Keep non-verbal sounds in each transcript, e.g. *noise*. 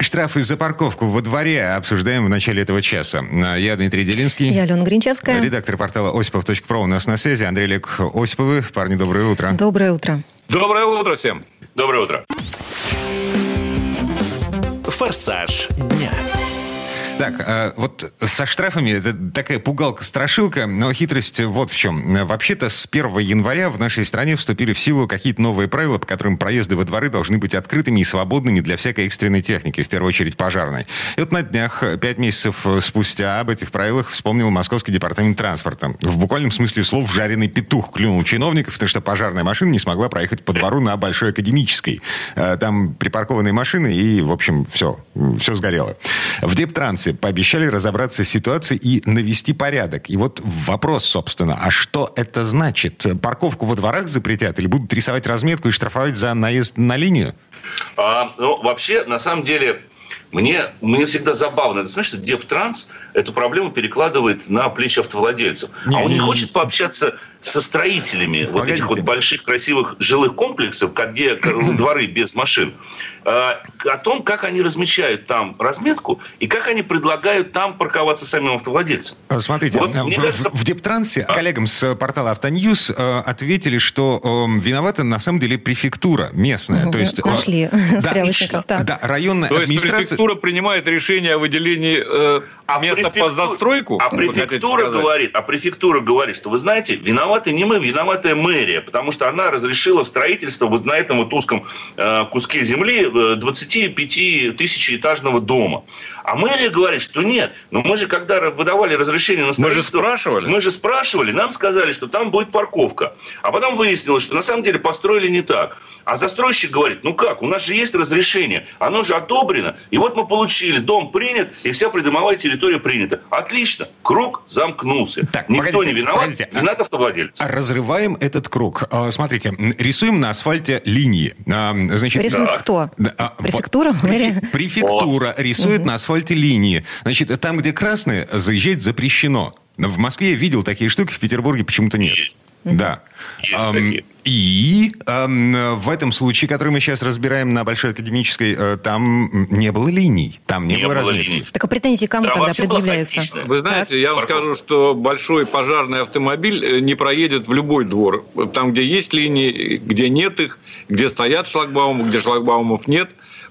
Штрафы за парковку во дворе обсуждаем в начале этого часа. Я Дмитрий Делинский. Я Алена Гринчевская. Редактор портала осипов.про у нас на связи. Андрей Олег Осиповы. Парни, доброе утро. Доброе утро. Доброе утро всем. Доброе утро. «Форсаж дня». Так, а, вот со штрафами это такая пугалка-страшилка, но хитрость вот в чем. Вообще-то с 1 января в нашей стране вступили в силу какие-то новые правила, по которым проезды во дворы должны быть открытыми и свободными для всякой экстренной техники, в первую очередь пожарной. И вот на днях, пять месяцев спустя, об этих правилах вспомнил Московский департамент транспорта. В буквальном смысле слов жареный петух клюнул чиновников, потому что пожарная машина не смогла проехать по двору на Большой Академической. А, Там припаркованные машины, и, в общем, все, все сгорело. В Дептрансе пообещали разобраться с ситуацией и навести порядок. И вот вопрос, собственно, а что это значит? Парковку во дворах запретят или будут рисовать разметку и штрафовать за наезд на линию? А, ну, вообще, на самом деле, мне, мне всегда забавно. Это смотришь, что Дептранс эту проблему перекладывает на плечи автовладельцев. Не, а он не не, хочет пообщаться со строителями вот Погодите. этих вот больших красивых жилых комплексов, как- где *clears throat* дворы без машин, а, о том, как они размечают там разметку и как они предлагают там парковаться самим автовладельцам. А, Смотрите, Вот, в, мне в- кажется- в Дептрансе коллегам с портала Автоньюз э, ответили, что э, виновата на самом деле префектура местная. Ого, То есть, э, нашли да, *laughs* стрелочников. Так. да, районная То есть администрация... префектура принимает решение о выделении э, места под префектура- застройку? А префектура говорит, а префектура говорит, что вы знаете, виноваты не мы, виноватая мэрия, потому что она разрешила строительство вот на этом вот узком э, куске земли э, 25 тысячеэтажного дома. А мэрия говорит, что нет. Но мы же когда выдавали разрешение на Мы же строительство... спрашивали. Мы же спрашивали, нам сказали, что там будет парковка. А потом выяснилось, что на самом деле построили не так. А застройщик говорит, ну как, у нас же есть разрешение, оно же одобрено. И вот мы получили, дом принят, и вся придомовая территория принята. Отлично, круг замкнулся. Так, Никто погодите, не виноват, погодите. виноват автовладелец. Разрываем этот круг. А, Смотрите, рисуем на асфальте линии. А, Значит, Рисует Да. кто? Да, а, Префектура? префе-? Префектура рисует на асфальте линии. Значит, там, где красные, заезжать запрещено. В Москве я видел такие штуки, в Петербурге почему-то нет. Есть. Да. Есть и в этом случае, который мы сейчас разбираем на Большой Академической, э, там не было линий, там не, Не было было разметки. линий. Так а претензии кому Да, тогда предъявляются? Вы знаете, я вам скажу, что большой пожарный автомобиль э, не проедет в любой двор. Там, где есть линии, где нет их, где стоят шлагбаумы, где шлагбаумов нет.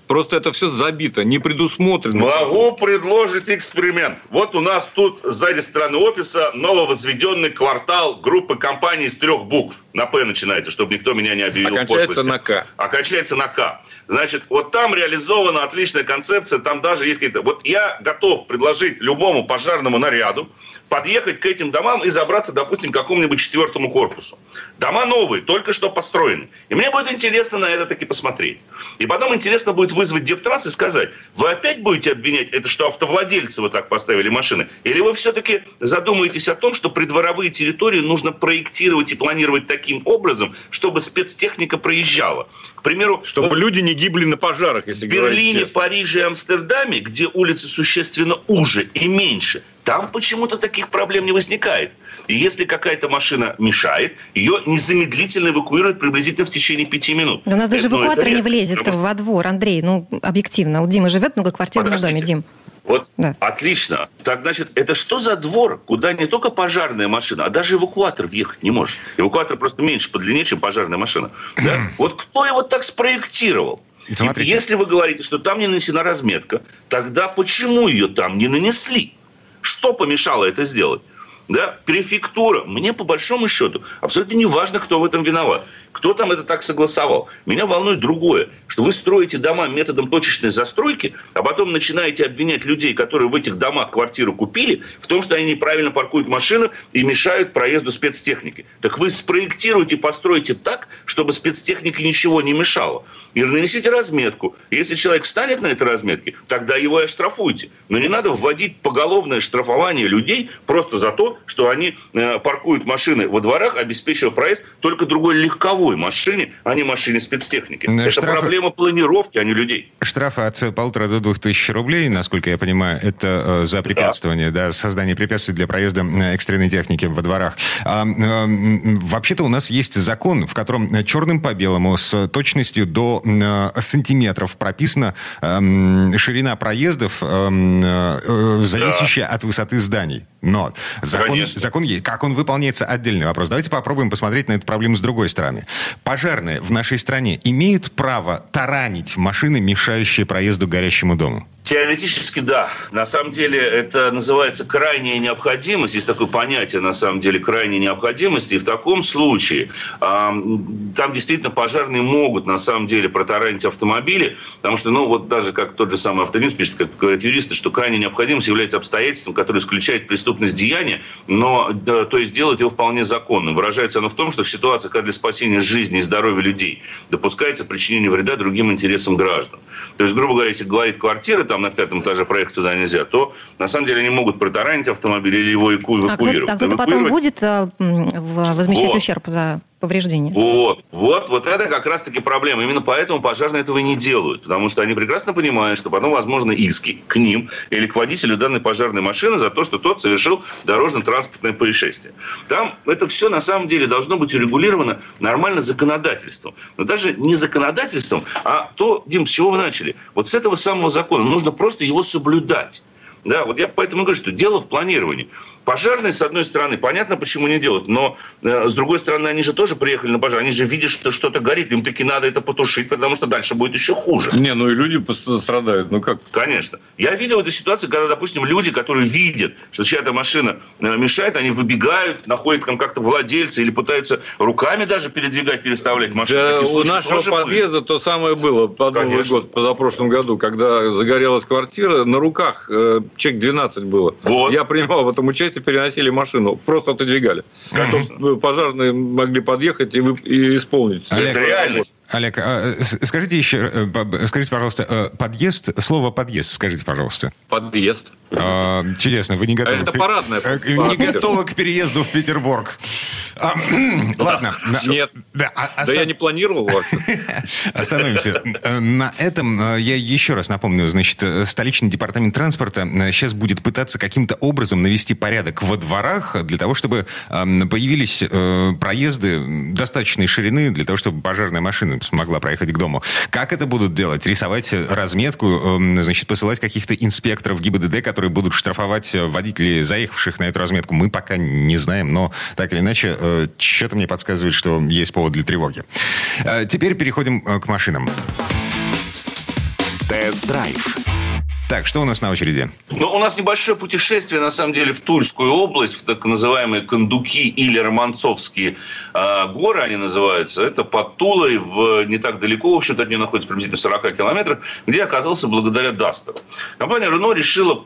Просто это все забито, не предусмотрено. Могу предложить эксперимент. Вот у нас тут сзади стороны офиса нововозведенный квартал группы компаний из трех букв. На П начинается, чтобы никто меня не объявил Окончается на К. Окончается на К. Значит, вот там реализована отличная концепция, там даже есть какие-то... Вот я готов предложить любому пожарному наряду подъехать к этим домам и забраться, допустим, к какому-нибудь четвертому корпусу. Дома новые, только что построены. И мне будет интересно на это таки посмотреть. И потом интересно будет вызвать Дептранс и сказать, вы опять будете обвинять это, что автовладельцы вот так поставили машины? Или вы все-таки задумаетесь о том, что придворовые территории нужно проектировать и планировать таким образом, чтобы спецтехника проезжала? К примеру, Чтобы люди не гибли на пожарах, если в Берлине. Париже и Амстердаме, где улицы существенно уже и меньше, там почему-то таких проблем не возникает. И если какая-то машина мешает, ее незамедлительно эвакуируют приблизительно в течение пяти минут. У нас даже Это, ну, эвакуатор не влезет потому что- во двор, Андрей. Ну, объективно. Вот Дима живет в многоквартирном доме, Подождите. Дим. Вот, Да. отлично. Так, значит, это что за двор, куда не только пожарная машина, а даже эвакуатор въехать не может? Эвакуатор просто меньше по длине, чем пожарная машина. *clears throat* Да? Вот кто его так спроектировал? И если вы говорите, что там не нанесена разметка, тогда почему ее там не нанесли? Что помешало это сделать? Да, префектура. Мне по большому счету абсолютно не важно, кто в этом виноват. Кто там это так согласовал. Меня волнует другое, что вы строите дома методом точечной застройки, а потом начинаете обвинять людей, которые в этих домах квартиру купили, в том, что они неправильно паркуют машину и мешают проезду спецтехники. Так вы спроектируете, постройте так, чтобы спецтехнике ничего не мешало. И нанесите разметку. Если человек встанет на этой разметке, тогда его и оштрафуйте. Но не надо вводить поголовное штрафование людей просто за то, что они э, паркуют машины во дворах, обеспечивая проезд только другой легковой машине, а не машине спецтехники. На Это штрафы- проблема планировки, а не людей. Штрафы от полутора до двух тысяч рублей, насколько я понимаю, это э, за препятствование, да, создание препятствий для проезда э, экстренной техники во дворах. А, вообще-то у нас есть закон, в котором черным по белому с точностью до сантиметров прописана ширина проездов, зависящая от высоты зданий. Но закон, Конечно. закон есть. Как он выполняется, отдельный вопрос. Давайте попробуем посмотреть на эту проблему с другой стороны. Пожарные в нашей стране имеют право таранить машины, мешающие проезду горящему дому? Теоретически да. На самом деле это называется крайняя необходимость. Есть такое понятие, на самом деле, крайней необходимости. И в таком случае м, там действительно пожарные могут, на самом деле, протаранить автомобили. Потому что, ну, вот даже как тот же самый автоньюз пишет, как говорят юристы, что крайняя необходимость является обстоятельством, которое исключает преступность деяния, но, да, то есть, делать его вполне законным. Выражается оно в том, что в ситуации, когда для спасения жизни и здоровья людей допускается причинение вреда другим интересам граждан. То есть, грубо говоря, если говорит квартира, там на пятом этаже проехать туда нельзя, то на самом деле они могут протаранить автомобиль или его эваку- А кто- эвакуировать. а кто-то потом Эвакуировать- будет э, возмещать Вот. ущерб за повреждение? Вот, вот, вот это как раз-таки проблема. Именно поэтому пожарные этого не делают. Потому что они прекрасно понимают, что потом возможны иски к ним или к водителю данной пожарной машины за то, что тот совершил дорожно-транспортное происшествие. Там это все на самом деле должно быть урегулировано нормально законодательством. Но даже не законодательством, а то, Дим, с чего вы начали? Вот с этого самого закона нужно просто его соблюдать. Да, вот я поэтому говорю, что дело в планировании. Пожарные, с одной стороны, понятно, почему не делают, но э, с другой стороны, они же тоже приехали на пожар, они же видят, что что-то горит, им таки надо это потушить, потому что дальше будет еще хуже. Не, ну и люди пострадают. Ну как? Конечно. Я видел эту ситуацию, когда, допустим, люди, которые видят, что чья-то машина э, мешает, они выбегают, находят там как-то владельца или пытаются руками даже передвигать, переставлять машину. Да, у нашего тоже были. подъезда то самое было под Новый Конечно. год, позапрошлом году, когда загорелась квартира, на руках э, чек 12 было. Вот. Я принимал в этом участие, переносили машину, просто отодвигали. Чтобы пожарные могли подъехать и, вы- и исполнить. Олег, Это реальность. Олег, а, с- скажите еще, э, скажите, пожалуйста, э, подъезд, слово подъезд, скажите, пожалуйста. Подъезд. А, Чудесно, вы не готовы. Это парадная. э, Не готовы к переезду в Петербург. А, *clears throat* Ладно. Нет. Да, а- Да я не планировал. *laughs* Остановимся. Э, На этом э, я еще раз напомню, значит, столичный департамент транспорта сейчас будет пытаться каким-то образом навести порядок во дворах для того, чтобы эм, появились проезды достаточной ширины для того, чтобы пожарная машина смогла проехать к дому. Как это будут делать? Рисовать разметку, эм, значит, посылать каких-то инспекторов ГИБДД, которые будут штрафовать э, водителей, заехавших на эту разметку, мы пока не знаем, но так или иначе, э, что-то мне подсказывает, что есть повод для тревоги. Э, Теперь переходим к машинам. Тест-драйв. Так, что у нас на очереди? Ну, у нас небольшое путешествие, на самом деле, в Тульскую область, в так называемые Кондуки или Романцовские э, горы они называются. Это под Тулой, в, не так далеко, в общем-то, от нее находится приблизительно 40 километров, где оказался благодаря Дастеру. Компания Renault решила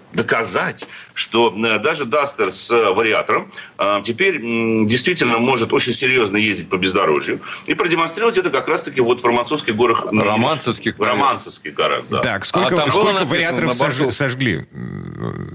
доказать, что э, даже Дастер с э, вариатором э, теперь действительно может очень серьезно ездить по бездорожью и продемонстрировать это как раз-таки вот в Романцовских горах. Романцевских, В Романцевских горах, да. Так, сколько, А там сколько написано вариаторов на борту? сож- сожгли?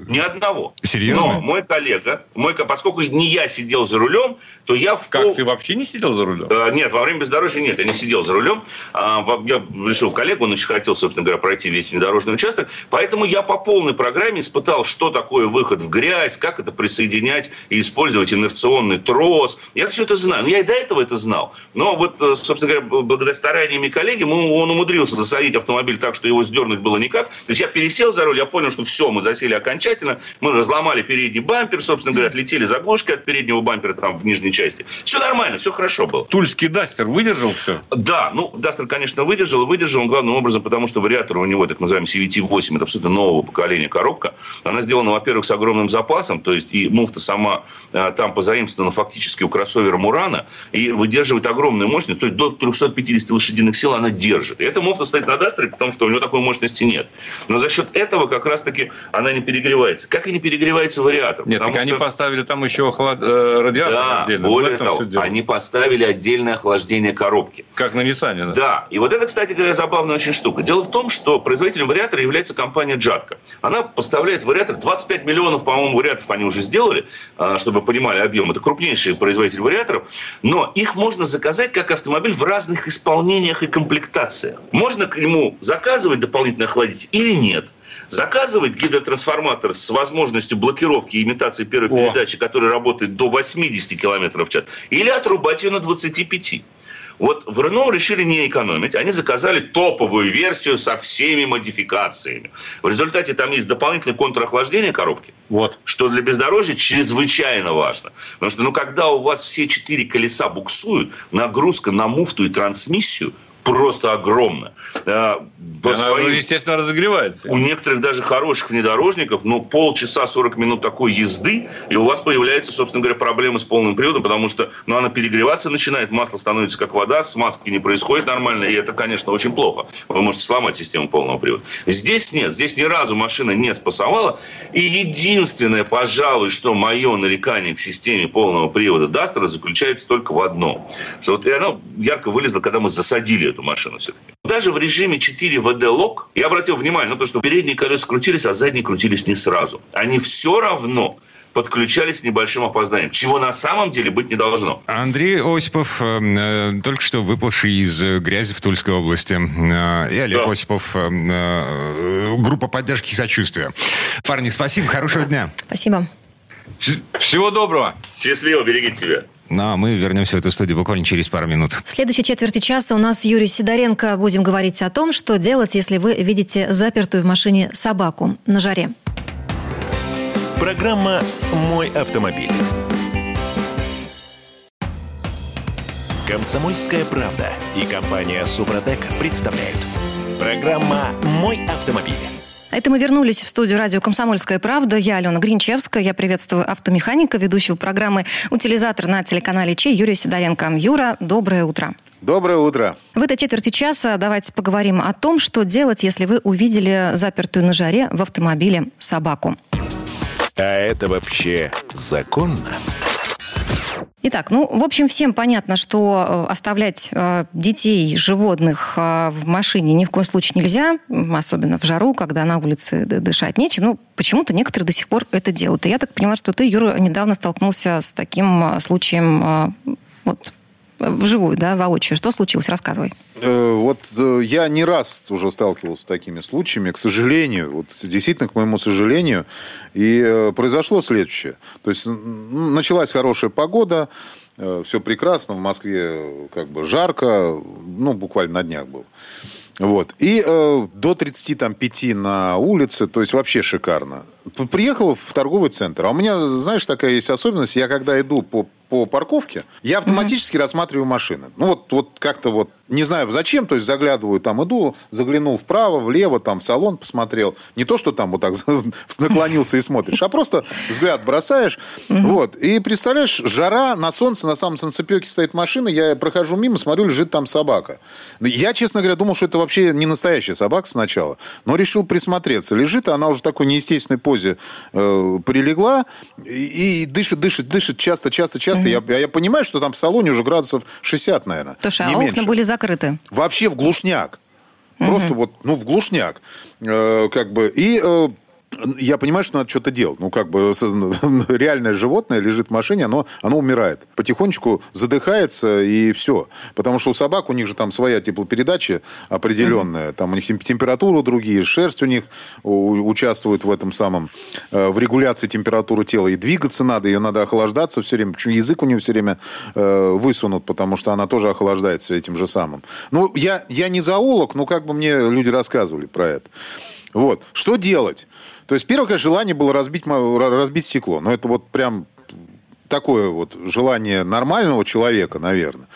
Ни одного. Серьезно? Но мой коллега, мой, ко- поскольку не я сидел за рулем, то я в Как, пол- ты вообще не сидел за рулем? Э, Нет, во время бездорожья нет, я не сидел за рулем. А, Я решил коллегу, он очень хотел, собственно говоря, пройти весь внедорожный участок. Поэтому я по полной программе испытал, что такое выход в грязь, как это присоединять и использовать инерционный трос. Я все это знаю. Ну, Я и до этого это знал. Но вот, э, собственно говоря, благодаря стараниями коллеги, мы- он умудрился засадить автомобиль так, что его сдернуть было никак. То есть я пересел за руль, я понял, что все, мы засели окончательно. Мы разломали передний бампер, собственно говоря, отлетели заглушки от переднего бампера там в нижней части. Все нормально, все хорошо было. Тульский Дастер выдержал все? Да, ну, Дастер, конечно, выдержал. Выдержал он главным образом, потому что вариатор у него, так называемый CVT-8, это абсолютно нового поколения коробка. Она сделана, во-первых, с огромным запасом, то есть и муфта сама э, там позаимствована фактически у кроссовера Мурана, и выдерживает огромную мощность, то есть до 350 лошадиных сил она держит. И эта муфта стоит на Дастере, потому что у него такой мощности нет. Но за счет этого как раз-таки она не перегревается, как и не перегревается вариатор. Нет, так что... они поставили там еще охлад... э, радиатор да, отдельно. более того, они поставили отдельное охлаждение коробки. Как на Nissan, да? Да, и вот это, кстати говоря, забавная очень штука. Дело в том, что производителем вариатора является компания Джатка. Она поставляет вариатор, 25 миллионов, по-моему, вариаторов они уже сделали, а, чтобы понимали объем. Это крупнейший производитель вариаторов, но их можно заказать как автомобиль в разных исполнениях и комплектациях. Можно к нему заказывать дополнительно охладить или нет заказывать гидротрансформатор с возможностью блокировки и имитации первой О. передачи, который работает до 80 км в час, или отрубать ее на 25. Вот в Рено решили не экономить. Они заказали топовую версию со всеми модификациями. В результате там есть дополнительное контрохлаждение коробки. Вот. Что для бездорожья чрезвычайно важно. Потому что, ну, когда у вас все четыре колеса буксуют, нагрузка на муфту и трансмиссию просто огромна. Она, своим... естественно, разогревается. У некоторых даже хороших внедорожников, ну, полчаса, 40 минут такой езды, и у вас появляется, собственно говоря, проблема с полным приводом, потому что ну, она перегреваться начинает, масло становится как вода, смазки не происходит нормально, и это, конечно, очень плохо. Вы можете сломать систему полного привода. Здесь нет, здесь ни разу машина не спасовала, и единственное, пожалуй, что мое нарекание к системе полного привода Дастера заключается только в одном. Что вот и оно ярко вылезло, когда мы засадили эту машину все-таки. Даже в режиме 4 VD Lock, я обратил внимание, ну, потому что передние колеса крутились, а задние крутились не сразу. Они все равно подключались с небольшим опозданием, чего на самом деле быть не должно. Андрей Осипов, э, э только что выплывший из грязи в Тульской области, э, и Олег да. Осипов, э, э, группа поддержки и сочувствия. Парни, спасибо, хорошего дня. Спасибо. Всего доброго. Счастливо, берегите себя. Ну, а мы вернемся в эту студию буквально через пару минут. В следующей четверти часа у нас Юрий Сидоренко. Будем говорить о том, что делать, если вы видите запертую в машине собаку на жаре. Программа «Мой автомобиль». Комсомольская правда и компания «Супротек» представляют. Программа «Мой автомобиль». Это мы вернулись в студию радио «Комсомольская правда». Я Алена Гринчевская. Я приветствую автомеханика, ведущего программы «Утилизатор» на телеканале ЧЕ Юрия Сидоренко. Юра, доброе утро. Доброе утро. В этой четверти часа давайте поговорим о том, что делать, если вы увидели запертую на жаре в автомобиле собаку. А это вообще законно? Итак, ну, в общем, всем понятно, что э, оставлять э, детей, животных э, в машине ни в коем случае нельзя, особенно в жару, когда на улице дышать нечем. Ну, почему-то некоторые до сих пор это делают. И я так поняла, что ты, Юра, недавно столкнулся с таким случаем вот, вживую, да, воочию. Что случилось? Рассказывай. Э, вот э, я не раз уже сталкивался с такими случаями, к сожалению, вот действительно, к моему сожалению, и э, произошло следующее. То есть началась хорошая погода, все прекрасно, в Москве как бы жарко, ну, буквально на днях было. Вот. И э, до 35 на улице, то есть вообще шикарно. Приехал в торговый центр. А у меня, знаешь, такая есть особенность. Я когда иду по по парковке, я автоматически mm-hmm. рассматриваю машины. Ну, вот, вот как-то вот, не знаю зачем, то есть заглядываю, там иду, заглянул вправо, влево, там в салон посмотрел. Не то, что там вот так *laughs* наклонился и смотришь, а просто взгляд бросаешь. Mm-hmm. Вот. И представляешь, жара, на солнце, на самом солнцепеке стоит машина, я прохожу мимо, смотрю, лежит там собака. Я, честно говоря, думал, что это вообще не настоящая собака сначала, но решил присмотреться. Лежит, она уже в такой неестественной позе э, прилегла и, и дышит, дышит, дышит часто, часто, часто место. Mm-hmm. Я, я понимаю, что там в салоне уже градусов 60, наверное. Слушай, а меньше. окна были закрыты? Вообще в глушняк. Mm-hmm. Просто вот, ну, в глушняк. Э, как бы. И э, я понимаю, что надо что-то делать. Ну, как бы *laughs* реальное животное лежит в машине, оно, оно умирает. Потихонечку задыхается и все. Потому что у собак, у них же там своя теплопередача определенная. Там у них температура другие, шерсть у них участвует в этом самом, э, в регуляции температуры тела. И двигаться надо, ее надо охлаждаться все время. Почему язык у нее все время э, высунут, потому что она тоже охлаждается этим же самым. Ну, я, я не зоолог, но как бы мне люди рассказывали про это. Вот. Что делать? То есть первое конечно, желание было разбить, разбить стекло. Но это вот прям такое вот желание нормального человека, наверное.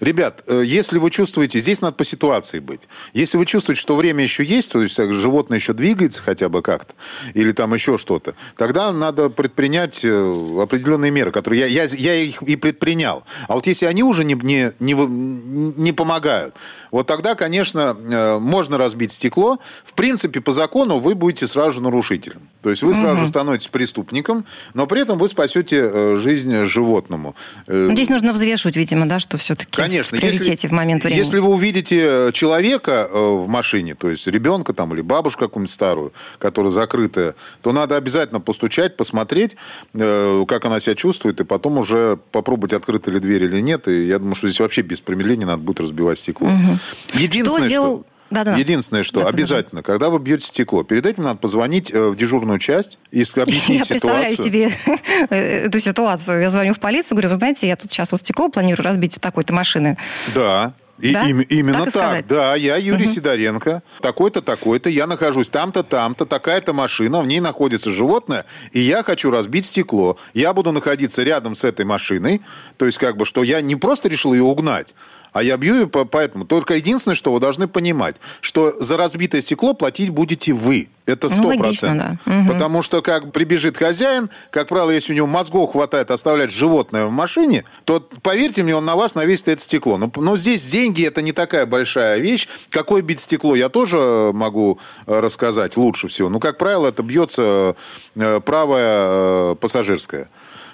Ребят, э, если вы чувствуете, здесь надо по ситуации быть. Если вы чувствуете, что время еще есть, то есть животное еще двигается хотя бы как-то, или там еще что-то, тогда надо предпринять э, определенные меры, которые я, я, я их и предпринял. А вот если они уже не, не, не, не помогают, вот тогда, конечно, э, можно разбить стекло. В принципе, по закону вы будете сразу же нарушителем. То есть вы сразу же становитесь преступником, но при этом вы спасете э, жизнь животному. Э, Ну, Здесь нужно взвешивать, видимо, да, что все-таки Конечно, в приоритете если, в момент времени. Если вы увидите человека в машине, то есть ребенка там или бабушку какую-нибудь старую, которая закрытая, то надо обязательно постучать, посмотреть, как она себя чувствует, и потом уже попробовать, открыта ли дверь или нет. И я думаю, что здесь вообще без промедления надо будет разбивать стекло. Единственное, Что сделал- что... Да-да-да. Единственное, что Да, обязательно, когда вы бьете стекло, перед этим надо позвонить э, в дежурную часть и объяснить Я представляю ситуацию. себе *laughs* эту ситуацию. Я звоню в полицию, говорю, вы знаете, я тут сейчас вот стекло планирую разбить у такой-то машины. Да. И, Да? им- именно Так так, да. Я Юрий Сидоренко, такой-то, такой-то, я нахожусь там-то, там-то, такая-то машина, в ней находится животное, и я хочу разбить стекло. Я буду находиться рядом с этой машиной, то есть как бы, что я не просто решил ее угнать, а я бью ее по- поэтому. Только единственное, что вы должны понимать, что за разбитое стекло платить будете вы. Это Ну, сто логично, да. Потому что как прибежит хозяин, как правило, если у него мозгов хватает оставлять животное в машине, то, поверьте мне, он на вас навесит это стекло. Но, но здесь деньги это не такая большая вещь. Какое бить стекло, я тоже могу э, рассказать лучше всего. Но, как правило, это бьется э, правое э, пассажирское.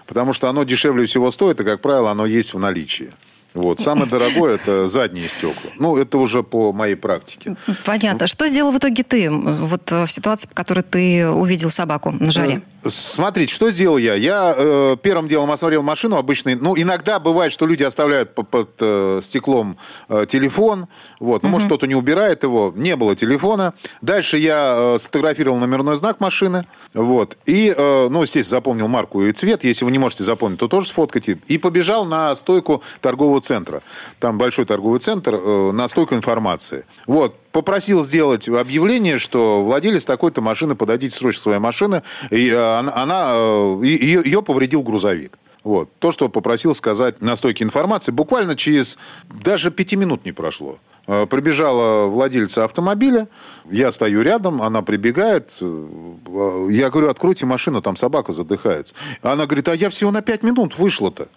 Потому что оно дешевле всего стоит, и, как правило, оно есть в наличии. Вот. Самое дорогое – это задние стекла. Ну, это уже по моей практике. Понятно. Что сделал в итоге ты вот э, в ситуации, в которой ты увидел собаку на жаре? Смотрите, что сделал я? Я э, первым делом осмотрел машину обычный. Ну, иногда бывает, что люди оставляют по- под, э, стеклом э, телефон. Вот. Ну, может, кто-то не убирает его. Не было телефона. Дальше я э, сфотографировал номерной знак машины. Вот. И, э, ну, естественно, запомнил марку и цвет. Если вы не можете запомнить, то тоже сфоткайте. И побежал на стойку торгового центра. Там большой торговый центр, э, на стойку информации. Вот попросил сделать объявление, что владелец такой-то машины, подойдите срочно своей машины, и э, она, она, э, ее, ее повредил грузовик. Вот. То, что попросил сказать на стойке информации, буквально через даже пяти минут не прошло. Э, Прибежала владельца автомобиля, я стою рядом, она прибегает, э, я говорю, откройте машину, там собака задыхается. Она говорит, а я всего на пять минут вышла-то.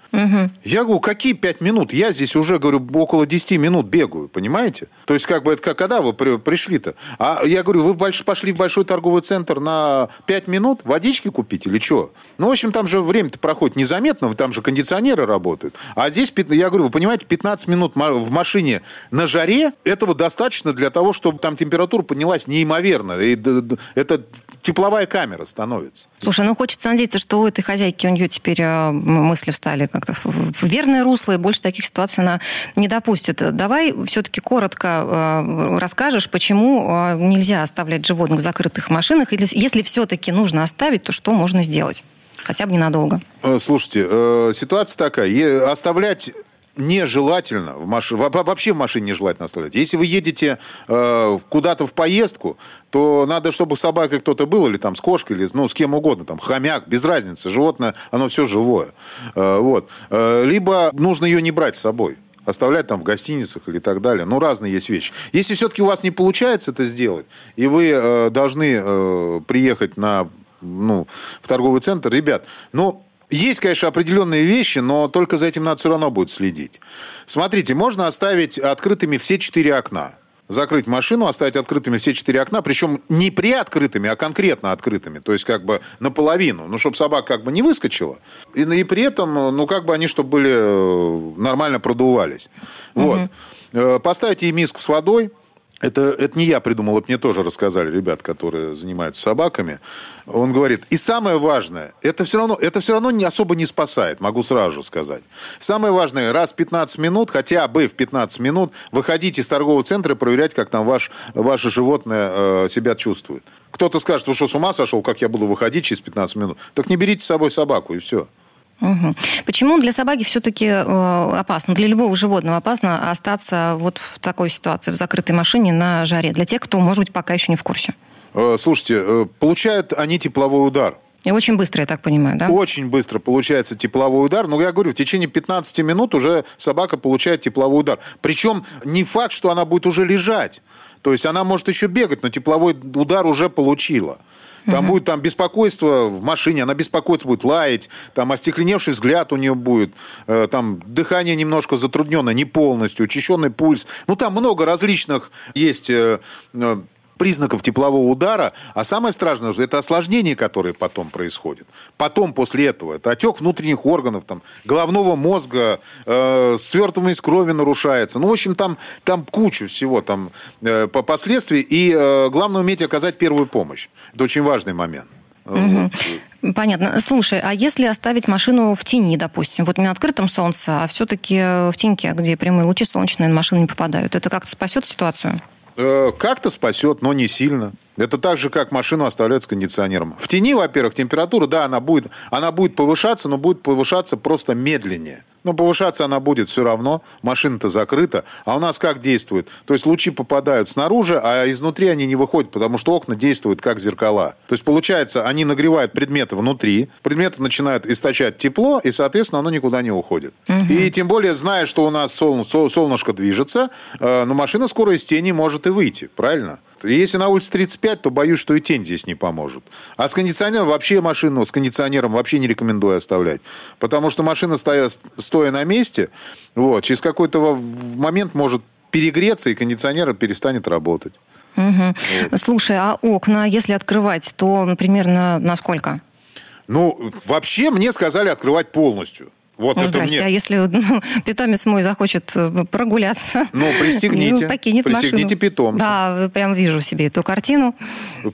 Я говорю, какие пять минут? Я здесь уже, говорю, около 10 минут бегаю, понимаете? То есть, как бы, это как, когда вы при- пришли-то? А я говорю, вы пошли в большой торговый центр на 5 минут водички купить или что? Ну, в общем, там же время-то проходит незаметно, там же кондиционеры работают. А здесь, я говорю, вы понимаете, 15 минут в машине на жаре, этого достаточно для того, чтобы там температура поднялась неимоверно. И это тепловая камера становится. Слушай, ну хочется надеяться, что у этой хозяйки у нее теперь э, мысли встали как-то в, верное русло, и больше таких ситуаций она не допустит. Давай все-таки коротко э, расскажешь, почему э, нельзя оставлять животных в закрытых машинах, или если все-таки нужно оставить, то что можно сделать? Хотя бы ненадолго. Э, Слушайте, э, ситуация такая. Оставлять нежелательно в машине, вообще в машине нежелательно оставлять. Если вы едете э, куда-то в поездку, то надо, чтобы с собакой кто-то был, или там с кошкой, или ну, с кем угодно, там хомяк, без разницы, животное, оно все живое. Э, вот. Э, либо нужно ее не брать с собой оставлять там в гостиницах или так далее. Ну, разные есть вещи. Если все-таки у вас не получается это сделать, и вы э, должны э, приехать на, ну, в торговый центр, ребят, ну, есть, конечно, определенные вещи, но только за этим надо все равно будет следить. Смотрите, можно оставить открытыми все четыре окна. Закрыть машину, оставить открытыми все четыре окна, причем не приоткрытыми, а конкретно открытыми, то есть как бы наполовину, ну, чтобы собака как бы не выскочила, и, и при этом, ну, как бы они, чтобы были э, нормально продувались. Вот. Э, Поставьте ей миску с водой, это, это не я придумал, это мне тоже рассказали ребят, которые занимаются собаками. Он говорит, и самое важное, это все равно, это все равно не, особо не спасает, могу сразу сказать. Самое важное, раз в 15 минут, хотя бы в 15 минут, выходите из торгового центра и проверять, как там ваш, ваше животное э, себя чувствует. Кто-то скажет, вы что, с ума сошел, как я буду выходить через 15 минут? Так не берите с собой собаку, и все. Мгм. Почему для собаки все-таки опасно, для любого животного опасно остаться вот в такой ситуации, в закрытой машине на жаре? Для тех, кто, может быть, пока еще не в курсе. Э, слушайте, э, получают они тепловой удар. И очень быстро, я так понимаю, да? Очень быстро получается тепловой удар. Но я говорю, в течение 15 минут уже собака получает тепловой удар. Причем не факт, что она будет уже лежать. То есть она может еще бегать, но тепловой удар уже получила. Там будет там беспокойство в машине, она беспокоиться будет, лаять, там остекленевший взгляд у нее будет, э, там дыхание немножко затруднено, не полностью, учащенный пульс. Ну, там много различных есть э, э, признаков теплового удара, а самое страшное, что это осложнение, которое потом происходит. Потом, после этого, это отек внутренних органов, там, головного мозга, э, свертываемость крови нарушается. Ну, в общем, там, там куча всего там э, по последствий. И э, главное уметь оказать первую помощь. Это очень важный момент. Угу. Понятно. Слушай, а если оставить машину в тени, допустим, вот не на открытом солнце, а все-таки в теньке, где прямые лучи солнечные на машину не попадают, это как-то спасет ситуацию? Э, как-то спасет, но не сильно. Это так же, как машину оставляют с кондиционером. В тени, во-первых, температура, да, она будет, она будет повышаться, но будет повышаться просто медленнее. Но повышаться она будет все равно. Машина-то закрыта. А у нас как действует? То есть лучи попадают снаружи, а изнутри они не выходят, потому что окна действуют как зеркала. То есть получается, они нагревают предметы внутри, предметы начинают источать тепло, и, соответственно, оно никуда не уходит. Угу. И тем более, зная, что у нас сол, сол, солнышко движется, э, но машина скоро из тени может и выйти, правильно? Если на улице 35, то боюсь, что и тень здесь не поможет. А с кондиционером вообще машину с кондиционером вообще не рекомендую оставлять. Потому что машина, стоя, стоя на месте, вот, через какой-то момент может перегреться, и кондиционер перестанет работать. Угу. Вот. Слушай, а окна, если открывать, то примерно на сколько? Ну, вообще мне сказали открывать полностью. Вот ну, это здрасте, мне... а если ну, *laughs* питомец мой захочет э, прогуляться? Ну, пристегните. *laughs* Покинет пристегните машину. питомца. Да, прям вижу себе эту картину.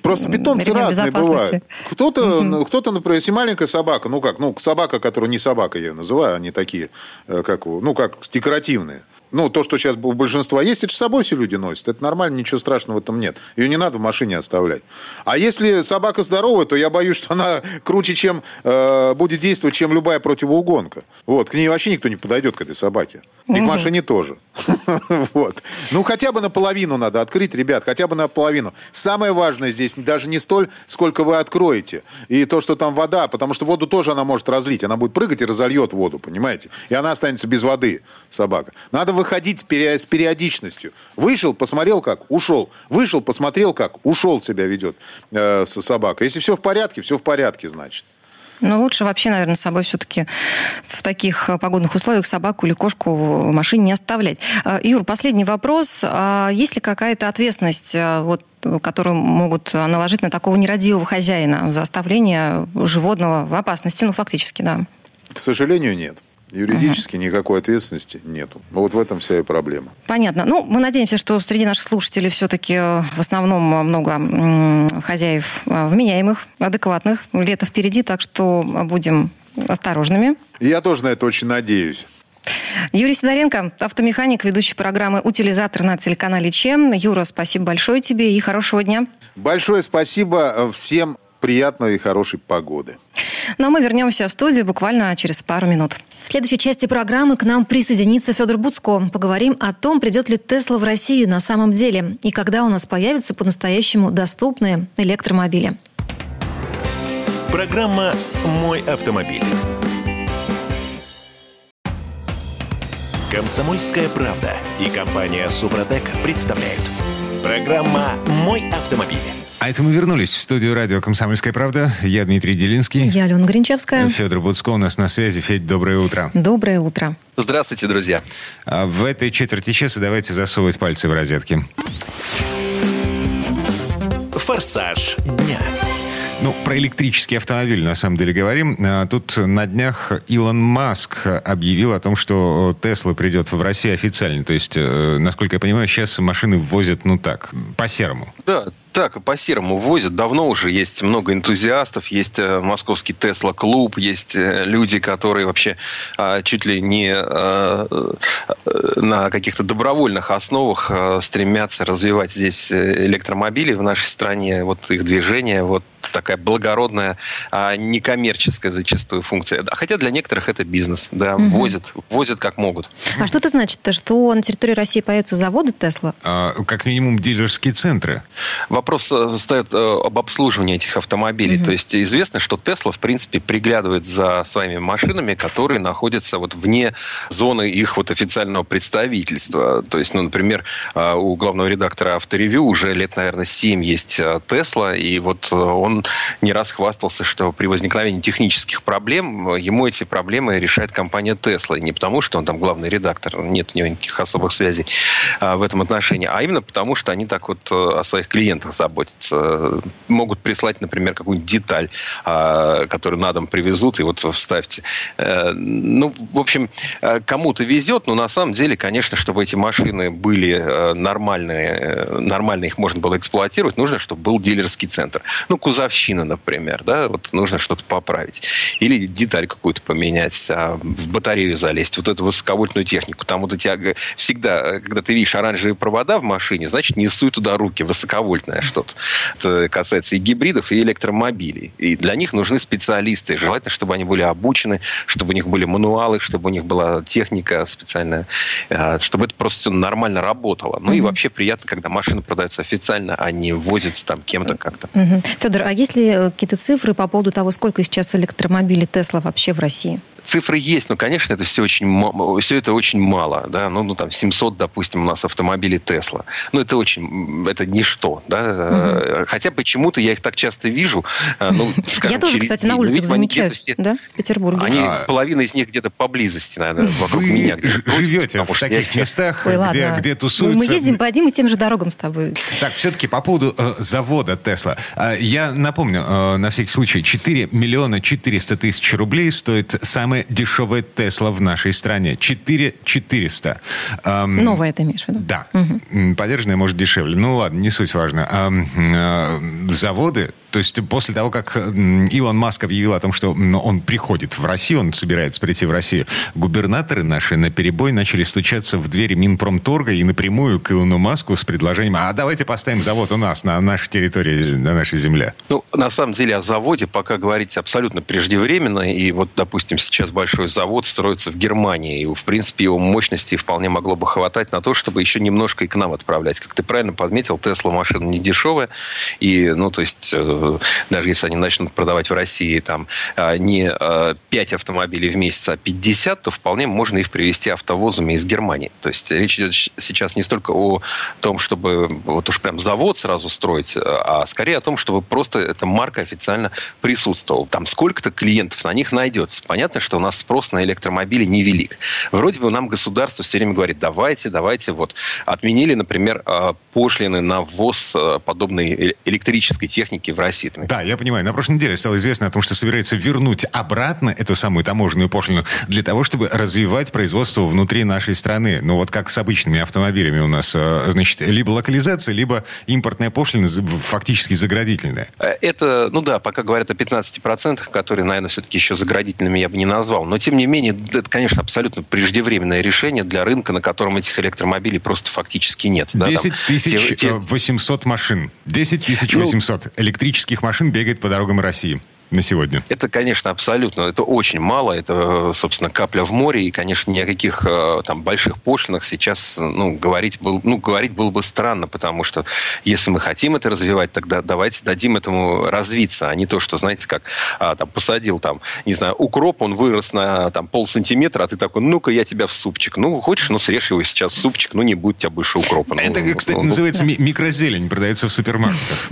Просто питомцы разные бывают. Кто-то, угу. кто-то, например, если маленькая собака, ну как, ну собака, которая не собака, я ее называю, они такие, э, как, ну как декоративные ну, то, что сейчас у большинства есть, это с собой все люди носят. Это нормально, ничего страшного в этом нет. Ее не надо в машине оставлять. А если собака здоровая, то я боюсь, что она круче, чем э, будет действовать, чем любая противоугонка. Вот, к ней вообще никто не подойдет, к этой собаке. И к машине тоже. *laughs* вот. Ну, хотя бы наполовину надо открыть, ребят, хотя бы наполовину. Самое важное здесь даже не столь, сколько вы откроете. И то, что там вода, потому что воду тоже она может разлить. Она будет прыгать и разольет воду, понимаете? И она останется без воды, собака. Надо выходить с периодичностью. Вышел, посмотрел как, ушел. Вышел, посмотрел как, ушел себя ведет э, собака. Если все в порядке, все в порядке, значит. Ну, лучше вообще, наверное, с собой все-таки в таких э, погодных условиях собаку или кошку в машине не оставлять. Э, Юр, последний вопрос. А есть ли какая-то ответственность, э, вот, которую могут наложить на такого нерадивого хозяина за оставление животного в опасности? Ну, фактически, да. К сожалению, нет. Юридически угу. никакой ответственности нету. Вот в этом вся и проблема. Понятно. Ну, мы надеемся, что среди наших слушателей все-таки э, в основном много хозяев э, вменяемых, адекватных. Лето впереди, так что будем осторожными. Я тоже на это очень надеюсь. Юрий Сидоренко, автомеханик, ведущий программы «Утилизатор» на телеканале ЧЕМ. Юра, спасибо большое тебе и хорошего дня. Большое спасибо всем приятной и хорошей погоды. Ну а мы вернемся в студию буквально через пару минут. В следующей части программы к нам присоединится Федор Буцко. Поговорим о том, придет ли Тесла в Россию на самом деле и когда у нас появятся по-настоящему доступные электромобили. Программа «Мой автомобиль». Комсомольская правда и компания «Супротек» представляют. Программа «Мой автомобиль». А это мы вернулись в студию радио «Комсомольская правда». Я Дмитрий Делинский. Я Алена Гринчевская. Федор Буцко у нас на связи. Федь, доброе утро. Доброе утро. Здравствуйте, друзья. А в этой четверти часа давайте засовывать пальцы в розетки. Форсаж дня. Ну, про электрический автомобиль на самом деле говорим. А, тут на днях Илон Маск объявил о том, что Тесла придет в Россию официально. То есть, э, насколько я понимаю, сейчас машины ввозят, ну так, по-серому. Да, так, по серому возят. Давно уже есть много энтузиастов, есть э, московский Тесла-клуб, есть э, люди, которые вообще а, чуть ли не а, на каких-то добровольных основах а, стремятся развивать здесь электромобили в нашей стране. Вот их движение, вот такая благородная, некоммерческая зачастую функция. Хотя для некоторых это бизнес. Да, угу. возят, возят как могут. А что это значит? Что на территории России появятся заводы Тесла? А, как минимум дилерские центры вопрос э, встает э, об обслуживании этих автомобилей. Mm-hmm. То есть известно, что Тесла, в принципе, приглядывает за своими машинами, которые находятся вот вне зоны их вот официального представительства. То есть, ну, например, э, у главного редактора авторевью уже лет, наверное, 7 есть Тесла, и вот он не раз хвастался, что при возникновении технических проблем ему эти проблемы решает компания Тесла. Не потому, что он там главный редактор, нет у него никаких особых связей в этом отношении, а именно потому, что они так вот о своих клиентах заботиться. Могут прислать, например, какую-нибудь деталь, а, которую на дом привезут, и вот вставьте. Э, ну, в общем, э, кому-то везет, но на самом деле, конечно, чтобы эти машины были э, нормальные, нормально их можно было эксплуатировать, нужно, чтобы был дилерский центр. Ну, кузовщина, например, да, вот нужно что-то поправить. Или деталь какую-то поменять, а в батарею залезть. Вот эту высоковольтную технику. Там вот эти всегда, когда ты видишь оранжевые провода в машине, значит, не суй туда руки, высоковольтное что-то. Это касается и гибридов, и электромобилей. И для них нужны специалисты. Желательно, чтобы они были обучены, чтобы у них были мануалы, чтобы у них была техника специальная, э, чтобы это просто все нормально работало. Ну mm-hmm. и вообще приятно, когда машины продаются официально, а не возятся там кем-то как-то. Mm-hmm. Федор, а есть ли э, какие-то цифры по поводу того, сколько сейчас электромобилей Тесла вообще в России? Цифры есть, но, конечно, это все очень все это очень мало, да, ну, ну там 700, допустим, у нас автомобилей Тесла, ну это очень, это ничто, да, угу. хотя почему-то я их так часто вижу, э, ну, *laughs* скажем, Я тоже, кстати, день. на улицах замечаю, все, да, в Петербурге. Они, а... половина из них где-то поблизости, наверное, вокруг Вы меня. живете в таких я... местах, Ой, где, ладно. где тусуются... Мы ездим по одним и тем же дорогам с тобой. Так, все-таки по поводу э, завода Тесла. Э, я напомню, э, на всякий случай, 4 миллиона 400 тысяч рублей стоит самая дешевая Тесла в нашей стране. 4 400. Эм, Новая ты имеешь в виду? Да. Угу. Подержанная, может, дешевле. Ну ладно, не суть важно. Эм, э, заводы то есть после того, как Илон Маск объявил о том, что он приходит в Россию, он собирается прийти в Россию, губернаторы наши на перебой начали стучаться в двери Минпромторга и напрямую к Илону Маску с предложением, а давайте поставим завод у нас, на нашей территории, на нашей земле. Ну, на самом деле о заводе пока говорить абсолютно преждевременно. И вот, допустим, сейчас большой завод строится в Германии. И, в принципе, его мощности вполне могло бы хватать на то, чтобы еще немножко и к нам отправлять. Как ты правильно подметил, Тесла машина не дешевая. И, ну, то есть э, даже если они начнут продавать в России там а, не 5 а, автомобилей в месяц, а 50, то вполне можно их привезти автовозами из Германии. То есть речь идет сейчас не столько о том, чтобы вот уж прям завод сразу строить, а скорее о том, чтобы просто эта марка официально присутствовала. Там сколько-то клиентов на них найдется. Понятно, что у нас спрос на электромобили невелик. Вроде бы нам государство все время говорит, давайте, давайте, вот. Отменили, например, а, пошлины на ввоз подобной электрической техники в Россию России. Да, я понимаю. На прошлой неделе стало известно о том, что собирается вернуть обратно эту самую таможенную пошлину для того, чтобы развивать производство внутри нашей страны. Ну вот как с обычными автомобилями у нас, э, значит, либо локализация, либо импортная пошлина фактически заградительная. Э, это, ну да, пока говорят о 15%, которые, наверное, все-таки еще заградительными я бы не назвал. Но, тем не менее, это, конечно, абсолютно преждевременное решение для рынка, на котором этих электромобилей просто фактически нет. 10 тысяч те, 800 машин. 10 тысяч 800 ну, электрических электрических машин бегает по дорогам России на сегодня? Это, конечно, абсолютно. Это очень мало. Это, собственно, капля в море. И, конечно, ни о каких э, там больших пошлинах сейчас ну, говорить, был, ну, говорить было бы странно, потому что если мы хотим это развивать, тогда давайте дадим этому развиться, а не то, что, знаете, как а, там, посадил там, не знаю, укроп, он вырос на там, пол сантиметра, а ты такой, ну-ка я тебя в супчик. Ну, хочешь, ну, срежь его сейчас в супчик, ну, не будет у тебя больше укропа. Это, ну, кстати, ну, называется ну, микрозелень, продается в супермаркетах.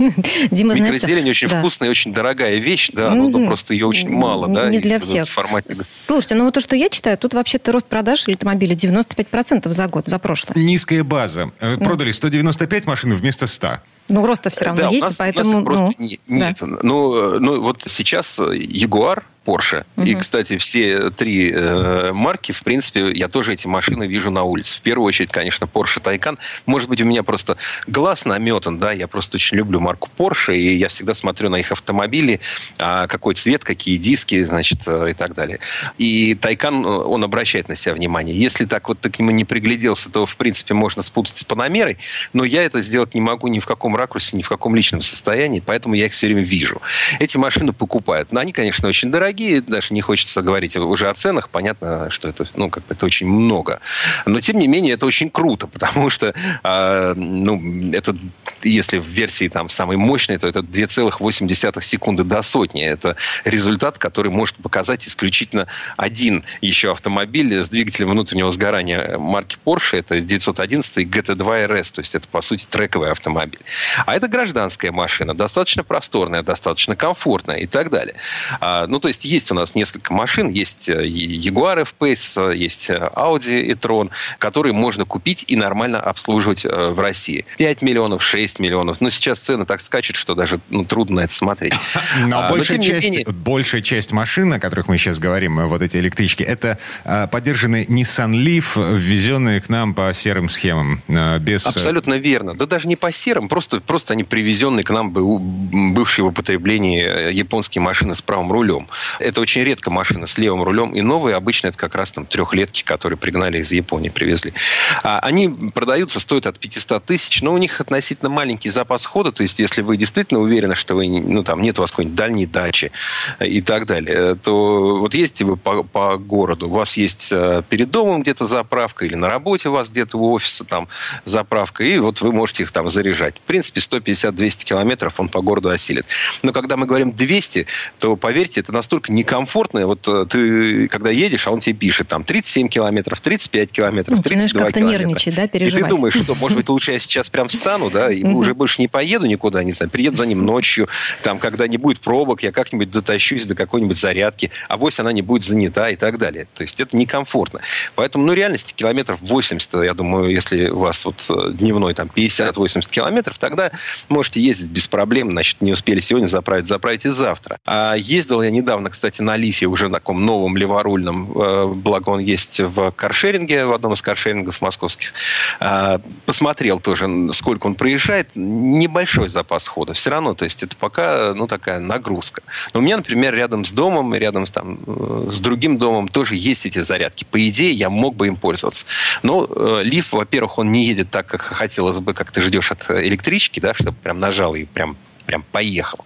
Дима, Микрозелень очень да. вкусная, очень дорогая вещь, да, ну, ну, просто ее очень мало, да? Не для всех. Формате... Слушайте, ну вот то, что я читаю, тут вообще-то рост продаж электромобилей 95% за год, за прошлое. Низкая база. Э, продали 195 машин вместо 100. Ну, роста все равно да, есть, нас, поэтому... просто ну, нет. Да. Ну, ну, вот сейчас Ягуар Porsche. Угу. И, кстати, все три э, марки, в принципе, я тоже эти машины вижу на улице. В первую очередь, конечно, Porsche Taycan. Может быть, у меня просто глаз наметан, да, я просто очень люблю марку Porsche, и я всегда смотрю на их автомобили, а, какой цвет, какие диски, значит, э, и так далее. И Taycan, э, он обращает на себя внимание. Если так вот к нему не пригляделся, то, в принципе, можно спутать с Панамерой, но я это сделать не могу ни в каком ракурсе, ни в каком личном состоянии, поэтому я их все время вижу. Эти машины покупают. Но они, конечно, очень дорогие, даже не хочется говорить уже о ценах, понятно, что это, ну, как это очень много. Но, тем не менее, это очень круто, потому что, э, ну, это, если в версии там самой мощной, то это 2,8 секунды до сотни. Обслуживания. Это результат, который может показать исключительно один еще автомобиль с двигателем внутреннего сгорания марки Porsche. Это 911 GT2 RS. То есть это, по сути, трековый автомобиль. А это гражданская машина, достаточно просторная, достаточно комфортная и так далее. А, ну, то есть есть у нас несколько машин. Есть э, Jaguar F-Pace, есть Audi e-tron, которые можно купить и нормально обслуживать э, в России. 5 миллионов, 6 миллионов. Но сейчас цены так скачут, что даже ну, трудно на это смотреть. *laughs* Но, а, большая, часть, менее... большая часть машин, о которых мы сейчас говорим, э, вот эти электрички, это а, поддержанные Nissan Leaf, ввезенные к нам по серым схемам. А, без... Абсолютно верно. Да даже не по серым, просто, просто они привезенные к нам бывшие в употреблении японские машины с правым рулем. Это очень редко машины с левым рулем. И новые обычно это как раз там трехлетки, которые пригнали из Японии, привезли. А, они продаются, стоят от 500 тысяч, но у них относительно маленький запас хода. То есть, если вы действительно уверены, что вы, ну, там нет у вас какой-нибудь дальней дачи и так далее, то вот ездите вы по, по городу, у вас есть э, перед домом где-то заправка или на работе у вас где-то у офиса там заправка, и вот вы можете их там заряжать. В принципе, 150-200 километров он по городу осилит. Но когда мы говорим 200, то, поверьте, это настолько некомфортно. Вот э, ты, когда едешь, а он тебе пишет там 37 километров, 35 километров, ну, 32 как-то километра. нервничать, да, переживать. И ты думаешь, что, может быть, лучше я сейчас прям встану, да, и уже больше не поеду никуда, не знаю, приеду за ним ночью, там, когда не будет пробок, я как-нибудь дотащусь до какой-нибудь зарядки, а вось она не будет занята и так далее. То есть это некомфортно. Поэтому, ну, реальности километров 80, я думаю, если у вас вот э, дневной там 50-80 километров, тогда можете ездить без проблем, значит, не успели сегодня заправить, заправите завтра. А ездил я недавно, кстати, на Лифе уже на таком новом леворульном, э, благо он есть в каршеринге, в одном из каршерингов московских. А, посмотрел тоже, сколько он проезжает. Небольшой запас хода. Все равно, то есть это пока, ну, такая нагрузка. Но у меня, например, рядом с домом, рядом с, там, э, с другим домом тоже есть эти зарядки. По идее, я мог бы им пользоваться. Но э, лиф, во-первых, он не едет так, как хотелось бы, как ты ждешь от электрички, да, чтобы прям нажал и прям прям поехал.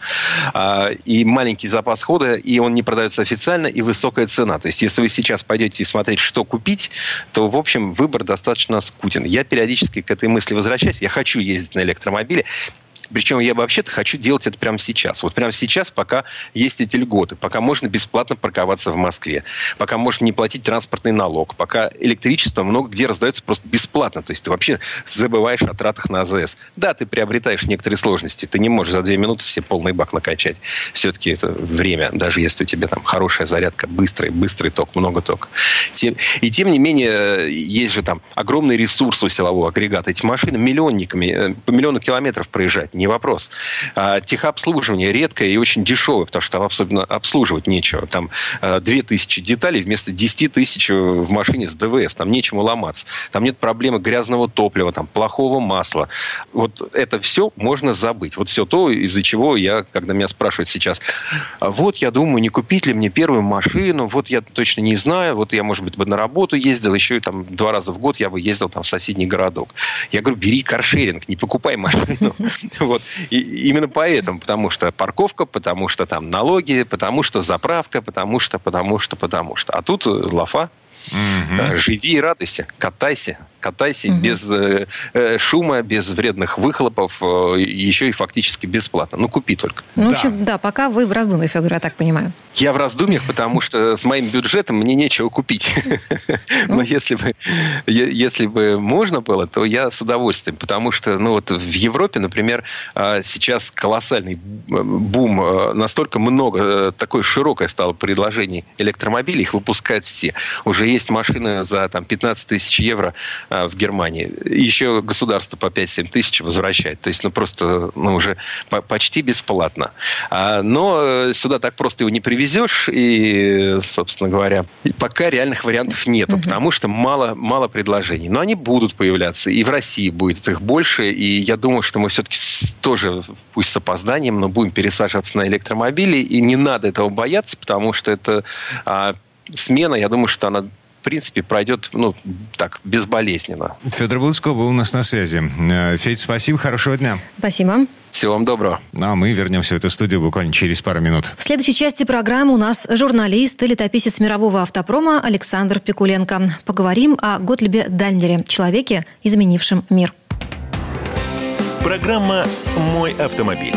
А, и маленький запас хода, и он не продается официально, и высокая цена. То есть, если вы сейчас пойдете смотреть, что купить, то, в общем, выбор достаточно скутен. Я периодически к этой мысли возвращаюсь. Я хочу ездить на электромобиле. Причем я вообще-то хочу делать это прямо сейчас. Вот прямо сейчас, пока есть эти льготы, пока можно бесплатно парковаться в Москве, пока можно не платить транспортный налог, пока электричество много где раздается просто бесплатно. То есть ты вообще забываешь о тратах на АЗС. Да, ты приобретаешь некоторые сложности. Ты не можешь за две минуты себе полный бак накачать. Все-таки это время, даже если у тебя там хорошая зарядка, быстрый, быстрый ток, много тока. И тем не менее, есть же там огромный ресурс у силового агрегата. Эти машины миллионниками, э, по миллиону километров проезжать не вопрос. А, техобслуживание редкое и очень дешевое, потому что там особенно обслуживать нечего. Там а, 2000 деталей вместо 10 тысяч в машине с ДВС. Там нечему ломаться. Там нет проблемы грязного топлива, там плохого масла. Вот это все можно забыть. Вот все то, из-за чего я, когда меня спрашивают сейчас, «А вот я думаю, не купить ли мне первую машину, вот я точно не знаю, вот я, может быть, бы на работу ездил, еще и там два раза в год я бы ездил там в соседний городок. Я говорю, бери каршеринг, не покупай машину. *laughs* Вот. И именно поэтому, потому что парковка, потому что там налоги, потому что заправка, потому что, потому что, потому что. А тут лафа. Угу. Живи и радуйся, катайся катайся угу. без э, э, шума, без вредных выхлопов, э, еще и фактически бесплатно. Ну, купи только. Ну, да. Общем, да, пока вы в раздумьях, Федор, я так понимаю. Я в раздумьях, потому что с моим бюджетом мне нечего купить. Но ну. если бы, если бы можно было, то я с удовольствием, потому что ну, вот в Европе, например, а, сейчас колоссальный бум, а, настолько много, такое широкое стало предложений электромобилей, их выпускают все. Уже есть машины за там, 15 тысяч евро а, в Германии. Еще государство по 5-7 тысяч возвращает. То есть, ну, просто, ну, уже почти бесплатно. А, но э, сюда так просто его не привезешь. И, собственно говоря, пока реальных вариантов нету, угу. потому что мало, мало предложений. Но они будут появляться. И в России будет их больше. И я думаю, что мы все-таки тоже, пусть с опозданием, но будем пересаживаться на электромобили. И не надо этого бояться, потому что это а, смена, я думаю, что она принципе, пройдет, ну, так, безболезненно. Федор Буцко был у нас на связи. Э, Федь, спасибо, хорошего дня. Спасибо. Всего вам доброго. Ну, а мы вернемся в эту студию буквально через пару минут. В следующей части программы у нас журналист и летописец мирового автопрома Александр Пикуленко. Поговорим о Готлибе Дальнере, человеке, изменившем мир. Программа «Мой автомобиль».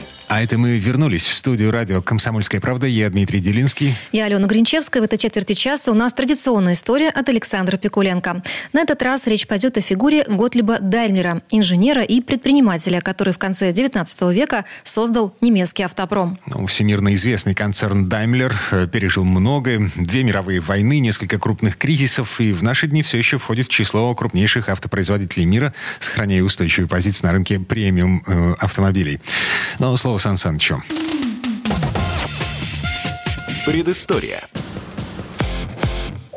А это мы вернулись в студию радио «Комсомольская правда». Я Дмитрий Делинский. Я Алена Гринчевская. В этой четверти часа у нас традиционная история от Александра Пикуленко. На этот раз речь пойдет о фигуре Готлиба Даймлера, инженера и предпринимателя, который в конце 19 века создал немецкий автопром. Ну, всемирно известный концерн э, пережил многое. Две мировые войны, несколько крупных кризисов. И в наши дни все еще входит в число крупнейших автопроизводителей мира, сохраняя устойчивую позицию на рынке премиум э, автомобилей. Но слово Сан Санычу. Предыстория.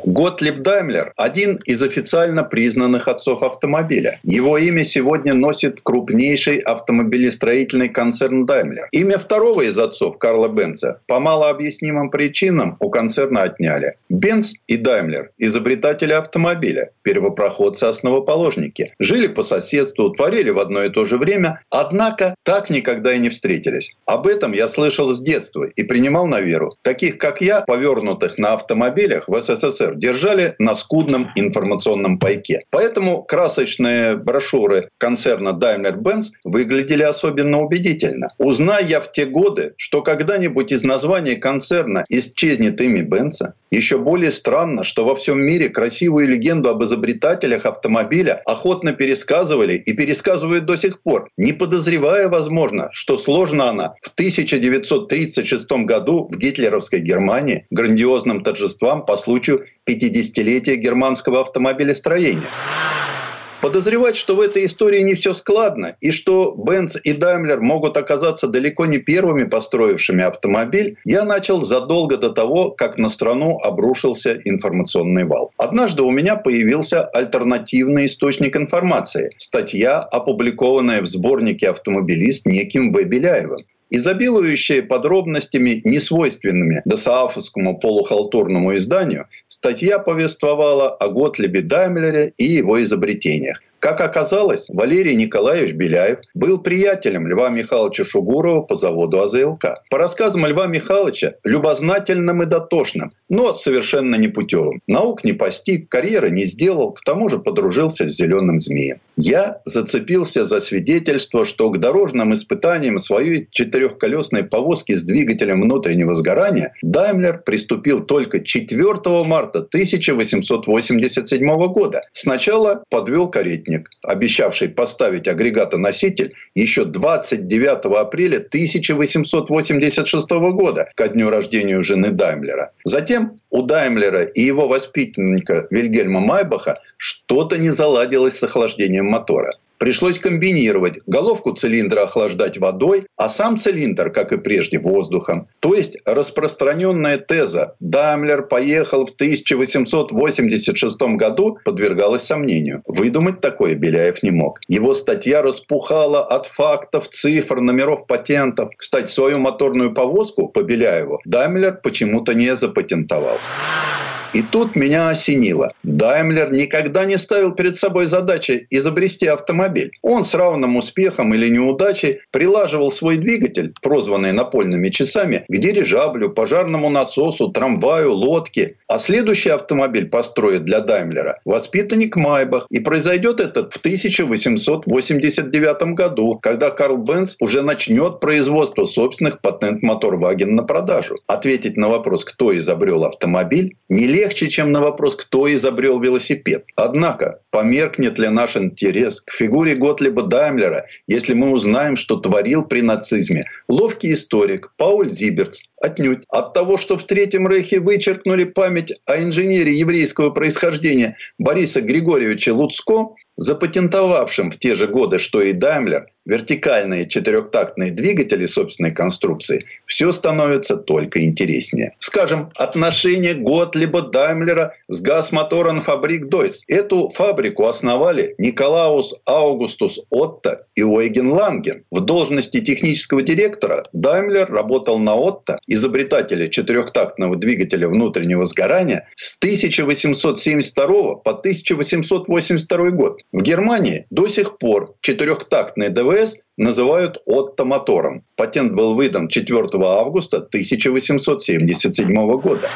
Готлиб Даймлер – один из официально признанных отцов автомобиля. Его имя сегодня носит крупнейший автомобилестроительный концерн Даймлер. Имя второго из отцов, Карла Бенца, по малообъяснимым причинам у концерна отняли. Бенц и Даймлер – изобретатели автомобиля, первопроходцы-основоположники. Жили по соседству, творили в одно и то же время, однако так никогда и не встретились. Об этом я слышал с детства и принимал на веру. Таких, как я, повернутых на автомобилях в СССР держали на скудном информационном пайке. Поэтому красочные брошюры концерна Daimler-Benz выглядели особенно убедительно. Узнай я в те годы, что когда-нибудь из названия концерна исчезнет имя Бенца, еще более странно, что во всем мире красивую легенду об изобретателях автомобиля охотно пересказывали и пересказывают до сих пор, не подозревая, возможно, что сложна она в 1936 году в гитлеровской Германии грандиозным торжествам по случаю 50-летия германского автомобилестроения. Подозревать, что в этой истории не все складно, и что Бенц и Даймлер могут оказаться далеко не первыми построившими автомобиль, я начал задолго до того, как на страну обрушился информационный вал. Однажды у меня появился альтернативный источник информации – статья, опубликованная в сборнике «Автомобилист» неким В. изобилующая подробностями, несвойственными досаафовскому полухалтурному изданию, статья повествовала о Готлебе Даймлере и его изобретениях. Как оказалось, Валерий Николаевич Беляев был приятелем Льва Михайловича Шугурова по заводу АЗЛК. По рассказам Льва Михайловича, любознательным и дотошным, но совершенно непутевым. Наук не постиг, карьеры не сделал, к тому же подружился с зеленым змеем. Я зацепился за свидетельство, что к дорожным испытаниям своей четырехколесной повозки с двигателем внутреннего сгорания Даймлер приступил только 4 марта 1887 года. Сначала подвел каретник советник, обещавший поставить агрегатоноситель еще 29 апреля 1886 года, ко дню рождения жены Даймлера. Затем у Даймлера и его воспитанника Вильгельма Майбаха что-то не заладилось с охлаждением мотора. Пришлось комбинировать головку цилиндра охлаждать водой, а сам цилиндр, как и прежде, воздухом. То есть распространенная теза «Даймлер поехал в 1886 году» подвергалась сомнению. Выдумать такое Беляев не мог. Его статья распухала от фактов, цифр, номеров патентов. Кстати, свою моторную повозку по Беляеву Даймлер почему-то не запатентовал. И тут меня осенило. Даймлер никогда не ставил перед собой задачи изобрести автомобиль. Он с равным успехом или неудачей прилаживал свой двигатель, прозванный напольными часами, к дирижаблю, пожарному насосу, трамваю, лодке. А следующий автомобиль построит для Даймлера воспитанник Майбах. И произойдет это в 1889 году, когда Карл Бенц уже начнет производство собственных патент Моторваген на продажу. Ответить на вопрос, кто изобрел автомобиль, нелегко легче, чем на вопрос, кто изобрел велосипед. Однако, померкнет ли наш интерес к фигуре Готлиба Даймлера, если мы узнаем, что творил при нацизме ловкий историк Пауль Зиберц? Отнюдь. От того, что в Третьем Рейхе вычеркнули память о инженере еврейского происхождения Бориса Григорьевича Луцко, запатентовавшим в те же годы, что и Даймлер, вертикальные четырехтактные двигатели собственной конструкции, все становится только интереснее. Скажем, отношение Готлиба Даймлера с газмотором фабрик Дойс. Эту фабрику основали Николаус Аугустус Отто и Ойген Ланген. В должности технического директора Даймлер работал на Отто, изобретателя четырехтактного двигателя внутреннего сгорания, с 1872 по 1882 год. В Германии до сих пор четырехтактный ДВС называют Отто-мотором. Патент был выдан 4 августа 1877 года.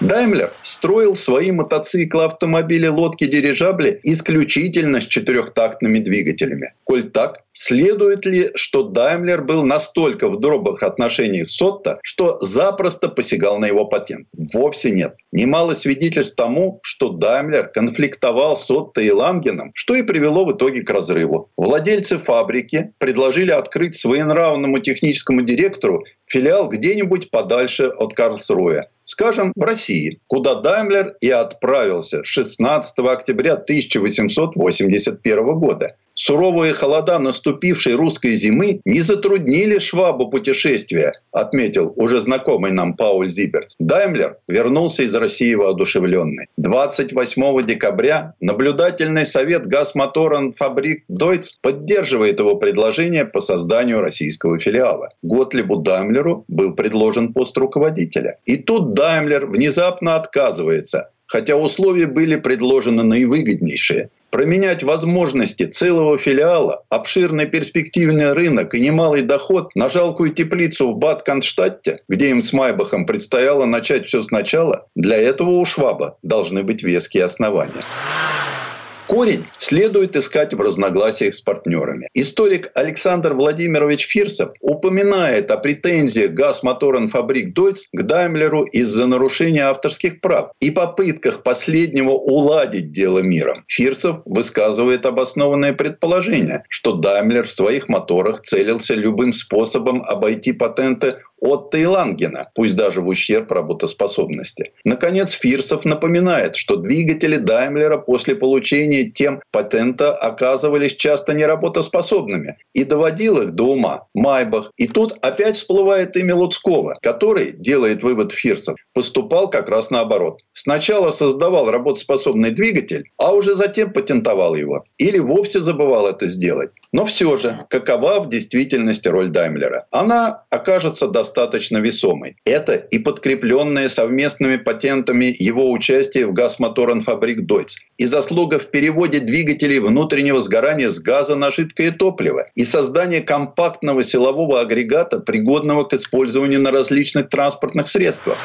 Даймлер строил свои мотоциклы, автомобили, лодки, дирижабли исключительно с четырехтактными двигателями. Коль так, следует ли, что Даймлер был настолько в добрых отношениях с Отто, что запросто посягал на его патент? Вовсе нет. Немало свидетельств тому, что Даймлер конфликтовал с Отто и Лангеном, что и привело в итоге к разрыву. Владельцы фабрики предложили открыть своенравному техническому директору филиал где-нибудь подальше от Карлсруя. Скажем, в России, куда Даймлер и отправился 16 октября 1881 года. Суровые холода наступившей русской зимы не затруднили Швабу путешествия, отметил уже знакомый нам Пауль Зиберц. Даймлер вернулся из России воодушевленный. 28 декабря наблюдательный совет Газмоторен Фабрик Дойц поддерживает его предложение по созданию российского филиала. Готлибу Даймлеру был предложен пост руководителя. И тут Даймлер внезапно отказывается, хотя условия были предложены наивыгоднейшие променять возможности целого филиала, обширный перспективный рынок и немалый доход на жалкую теплицу в Бад-Конштадте, где им с Майбахом предстояло начать все сначала, для этого у Шваба должны быть веские основания. Корень следует искать в разногласиях с партнерами. Историк Александр Владимирович Фирсов упоминает о претензиях Газмоторенфабрик Дойц к Даймлеру из-за нарушения авторских прав и попытках последнего уладить дело миром. Фирсов высказывает обоснованное предположение, что Даймлер в своих моторах целился любым способом обойти патенты Отто и пусть даже в ущерб работоспособности. Наконец, Фирсов напоминает, что двигатели Даймлера после получения тем патента оказывались часто неработоспособными и доводил их до ума Майбах. И тут опять всплывает имя Луцкого, который, делает вывод Фирсов, поступал как раз наоборот. Сначала создавал работоспособный двигатель, а уже затем патентовал его. Или вовсе забывал это сделать. Но все же, какова в действительности роль Даймлера? Она окажется достаточно весомой. Это и подкрепленное совместными патентами его участие в Газмоторенфабрик Дойц, и заслуга в переводе двигателей внутреннего сгорания с газа на жидкое топливо, и создание компактного силового агрегата, пригодного к использованию на различных транспортных средствах.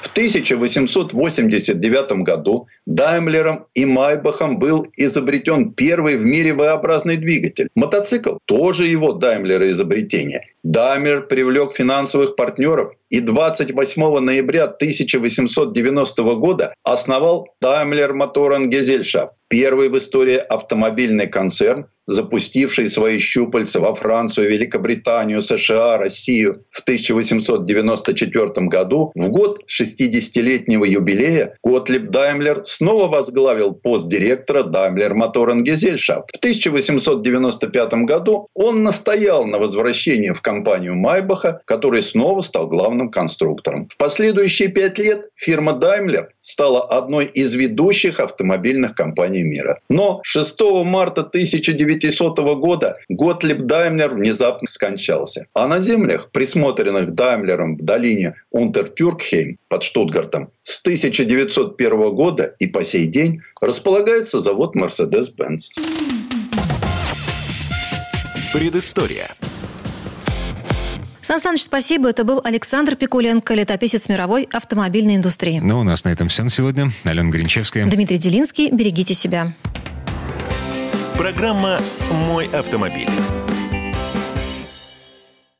В 1889 году Даймлером и Майбахом был изобретен первый в мире V-образный двигатель. Мотоцикл тоже его Даймлера изобретение. Даймлер привлек финансовых партнеров и 28 ноября 1890 года основал Daimler Motoren Gesellschaft, первый в истории автомобильный концерн, запустивший свои щупальца во Францию, Великобританию, США, Россию в 1894 году, в год 60-летнего юбилея, Готлиб Даймлер снова возглавил пост директора Daimler Motoren Gesellschaft. В 1895 году он настоял на возвращении в компанию Майбаха, который снова стал главным конструктором. В последующие пять лет фирма Daimler стала одной из ведущих автомобильных компаний мира. Но 6 марта 1900 года Готлиб Даймлер внезапно скончался. А на землях, присмотренных Даймлером в долине Унтертюркхейм под Штутгартом, с 1901 года и по сей день располагается завод Mercedes-Benz. Предыстория. Сан Саныч, спасибо. Это был Александр Пикуленко, летописец мировой автомобильной индустрии. Ну, у нас на этом все на сегодня. Алена Гринчевская. Дмитрий Делинский. Берегите себя. Программа «Мой автомобиль».